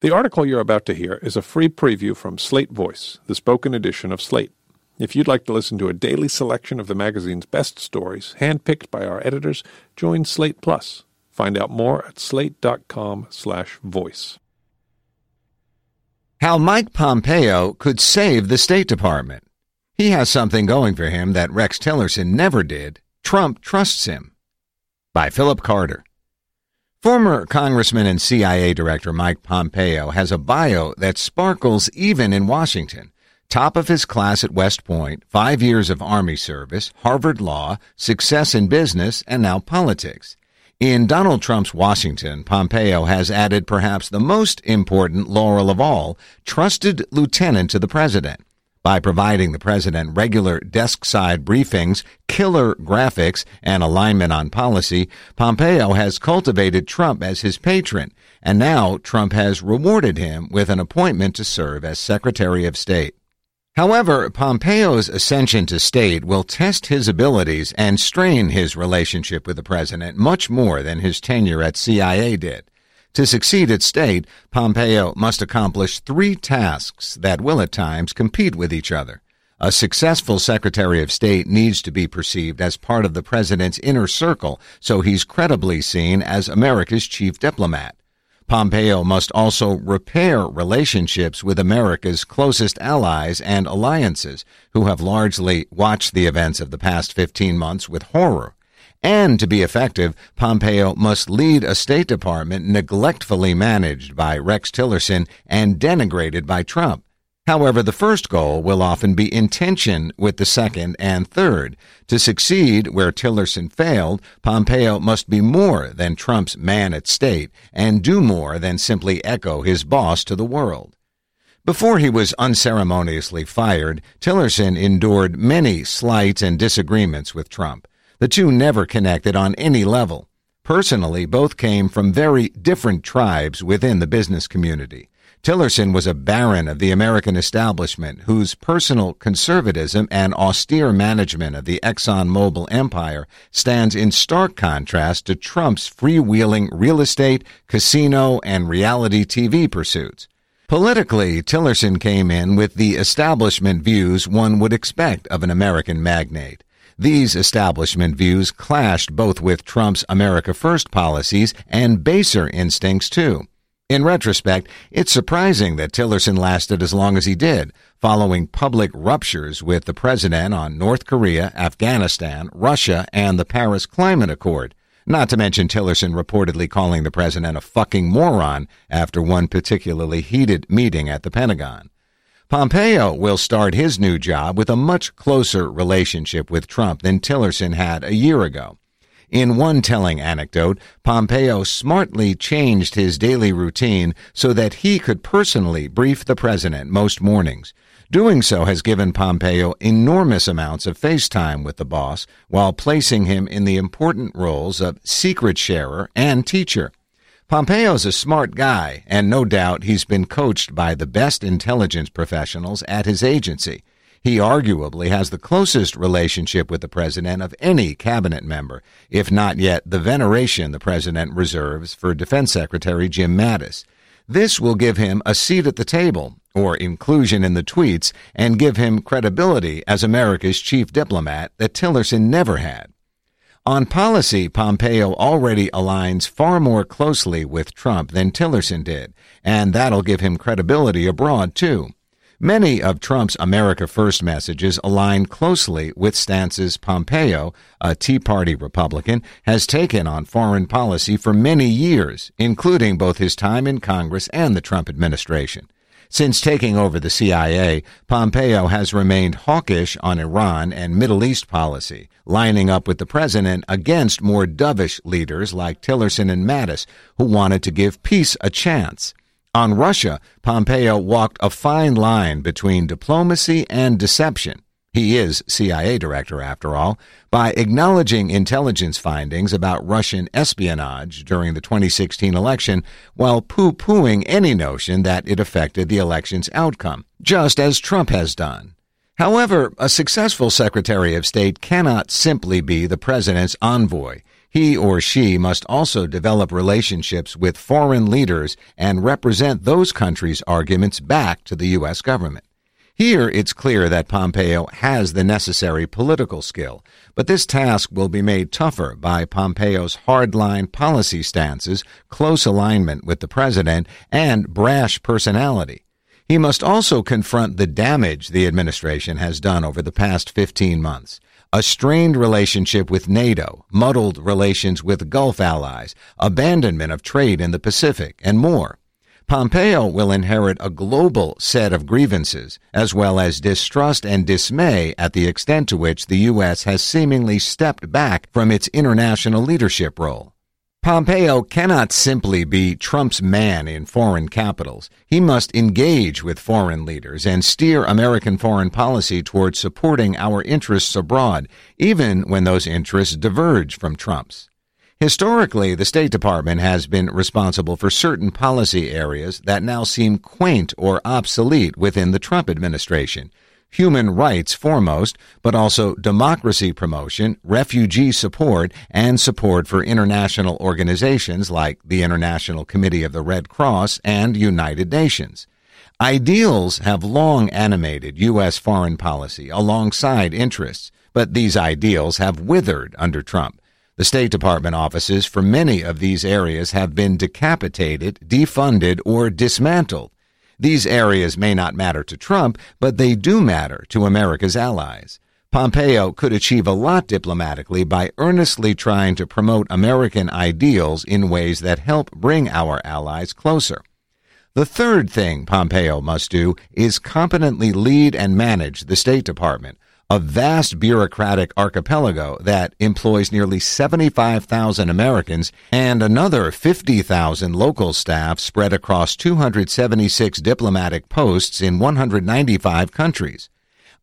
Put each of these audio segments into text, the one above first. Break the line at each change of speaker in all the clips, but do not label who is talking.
The article you're about to hear is a free preview from Slate Voice, the spoken edition of Slate. If you'd like to listen to a daily selection of the magazine's best stories, handpicked by our editors, join Slate Plus. Find out more at slate.com/voice.
How Mike Pompeo could save the State Department. He has something going for him that Rex Tillerson never did. Trump trusts him. By Phillip Carter. Former Congressman and CIA Director Mike Pompeo has a bio that sparkles even in Washington. Top of his class at West Point, five years of Army service, Harvard Law, success in business, and now politics. In Donald Trump's Washington, Pompeo has added perhaps the most important laurel of all, trusted lieutenant to the president by providing the president regular desk side briefings, killer graphics, and alignment on policy, Pompeo has cultivated Trump as his patron, and now Trump has rewarded him with an appointment to serve as Secretary of State. However, Pompeo's ascension to state will test his abilities and strain his relationship with the president much more than his tenure at CIA did. To succeed at state, Pompeo must accomplish three tasks that will at times compete with each other. A successful Secretary of State needs to be perceived as part of the President's inner circle, so he's credibly seen as America's chief diplomat. Pompeo must also repair relationships with America's closest allies and alliances, who have largely watched the events of the past 15 months with horror. And to be effective, Pompeo must lead a State Department neglectfully managed by Rex Tillerson and denigrated by Trump. However, the first goal will often be in tension with the second and third. To succeed where Tillerson failed, Pompeo must be more than Trump's man at state and do more than simply echo his boss to the world. Before he was unceremoniously fired, Tillerson endured many slights and disagreements with Trump. The two never connected on any level. Personally, both came from very different tribes within the business community. Tillerson was a baron of the American establishment whose personal conservatism and austere management of the ExxonMobil empire stands in stark contrast to Trump's freewheeling real estate, casino, and reality TV pursuits. Politically, Tillerson came in with the establishment views one would expect of an American magnate. These establishment views clashed both with Trump's America First policies and baser instincts, too. In retrospect, it's surprising that Tillerson lasted as long as he did, following public ruptures with the president on North Korea, Afghanistan, Russia, and the Paris Climate Accord. Not to mention Tillerson reportedly calling the president a fucking moron after one particularly heated meeting at the Pentagon. Pompeo will start his new job with a much closer relationship with Trump than Tillerson had a year ago. In one telling anecdote, Pompeo smartly changed his daily routine so that he could personally brief the president most mornings. Doing so has given Pompeo enormous amounts of face time with the boss while placing him in the important roles of secret sharer and teacher. Pompeo's a smart guy, and no doubt he's been coached by the best intelligence professionals at his agency. He arguably has the closest relationship with the president of any cabinet member, if not yet the veneration the president reserves for Defense Secretary Jim Mattis. This will give him a seat at the table, or inclusion in the tweets, and give him credibility as America's chief diplomat that Tillerson never had. On policy, Pompeo already aligns far more closely with Trump than Tillerson did, and that'll give him credibility abroad, too. Many of Trump's America First messages align closely with stances Pompeo, a Tea Party Republican, has taken on foreign policy for many years, including both his time in Congress and the Trump administration. Since taking over the CIA, Pompeo has remained hawkish on Iran and Middle East policy, lining up with the president against more dovish leaders like Tillerson and Mattis, who wanted to give peace a chance. On Russia, Pompeo walked a fine line between diplomacy and deception he is CIA director after all, by acknowledging intelligence findings about Russian espionage during the 2016 election while poo pooing any notion that it affected the election's outcome, just as Trump has done. However, a successful Secretary of State cannot simply be the president's envoy. he or she must also develop relationships with foreign leaders and represent those countries' arguments back to the U.S. government. Here, it's clear that Pompeo has the necessary political skill, but this task will be made tougher by Pompeo's hardline policy stances, close alignment with the president, and brash personality. He must also confront the damage the administration has done over the past 15 months a strained relationship with NATO, muddled relations with Gulf allies, abandonment of trade in the Pacific, and more. Pompeo will inherit a global set of grievances, as well as distrust and dismay at the extent to which the U.S. has seemingly stepped back from its international leadership role. Pompeo cannot simply be Trump's man in foreign capitals. He must engage with foreign leaders and steer American foreign policy towards supporting our interests abroad, even when those interests diverge from Trump's. Historically, the State Department has been responsible for certain policy areas that now seem quaint or obsolete within the Trump administration human rights foremost, but also democracy promotion, refugee support, and support for international organizations like the International Committee of the Red Cross and United Nations. Ideals have long animated U.S. foreign policy alongside interests, but these ideals have withered under Trump. The State Department offices for many of these areas have been decapitated, defunded, or dismantled. These areas may not matter to Trump, but they do matter to America's allies. Pompeo could achieve a lot diplomatically by earnestly trying to promote American ideals in ways that help bring our allies closer. The third thing Pompeo must do is competently lead and manage the State Department, a vast bureaucratic archipelago that employs nearly 75,000 Americans and another 50,000 local staff spread across 276 diplomatic posts in 195 countries.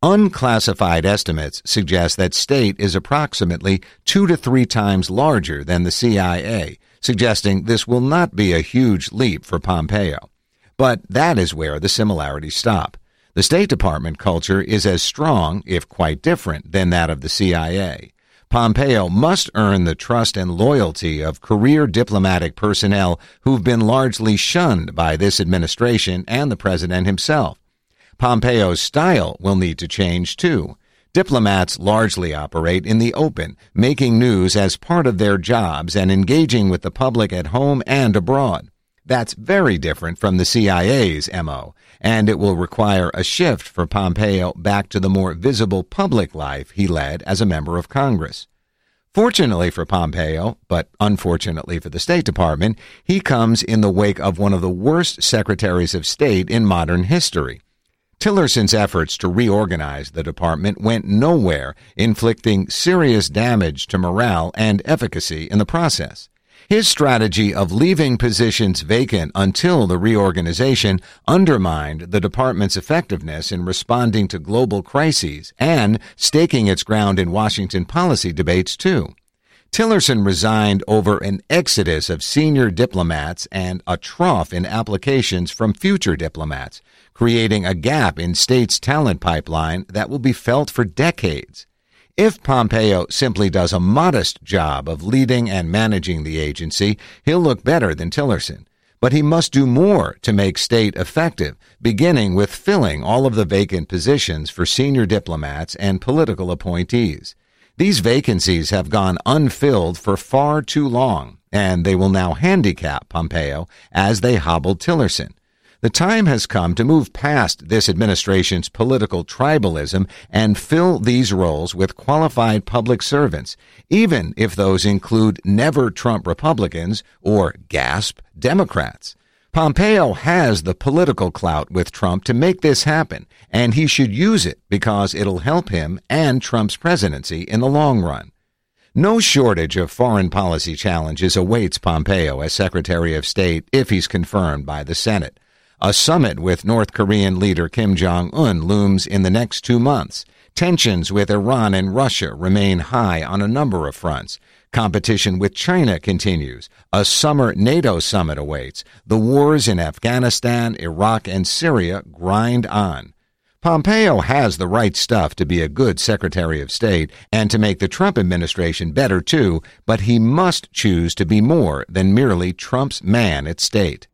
Unclassified estimates suggest that state is approximately two to three times larger than the CIA, suggesting this will not be a huge leap for Pompeo. But that is where the similarities stop. The State Department culture is as strong, if quite different, than that of the CIA. Pompeo must earn the trust and loyalty of career diplomatic personnel who've been largely shunned by this administration and the president himself. Pompeo's style will need to change too. Diplomats largely operate in the open, making news as part of their jobs and engaging with the public at home and abroad. That's very different from the CIA's MO, and it will require a shift for Pompeo back to the more visible public life he led as a member of Congress. Fortunately for Pompeo, but unfortunately for the State Department, he comes in the wake of one of the worst secretaries of state in modern history. Tillerson's efforts to reorganize the department went nowhere, inflicting serious damage to morale and efficacy in the process. His strategy of leaving positions vacant until the reorganization undermined the department's effectiveness in responding to global crises and staking its ground in Washington policy debates, too. Tillerson resigned over an exodus of senior diplomats and a trough in applications from future diplomats, creating a gap in state's talent pipeline that will be felt for decades. If Pompeo simply does a modest job of leading and managing the agency, he'll look better than Tillerson. But he must do more to make state effective, beginning with filling all of the vacant positions for senior diplomats and political appointees. These vacancies have gone unfilled for far too long, and they will now handicap Pompeo as they hobbled Tillerson. The time has come to move past this administration's political tribalism and fill these roles with qualified public servants, even if those include never Trump Republicans or, gasp, Democrats. Pompeo has the political clout with Trump to make this happen, and he should use it because it'll help him and Trump's presidency in the long run. No shortage of foreign policy challenges awaits Pompeo as Secretary of State if he's confirmed by the Senate. A summit with North Korean leader Kim Jong un looms in the next two months. Tensions with Iran and Russia remain high on a number of fronts. Competition with China continues. A summer NATO summit awaits. The wars in Afghanistan, Iraq, and Syria grind on. Pompeo has the right stuff to be a good Secretary of State and to make the Trump administration better too, but he must choose to be more than merely Trump's man at state.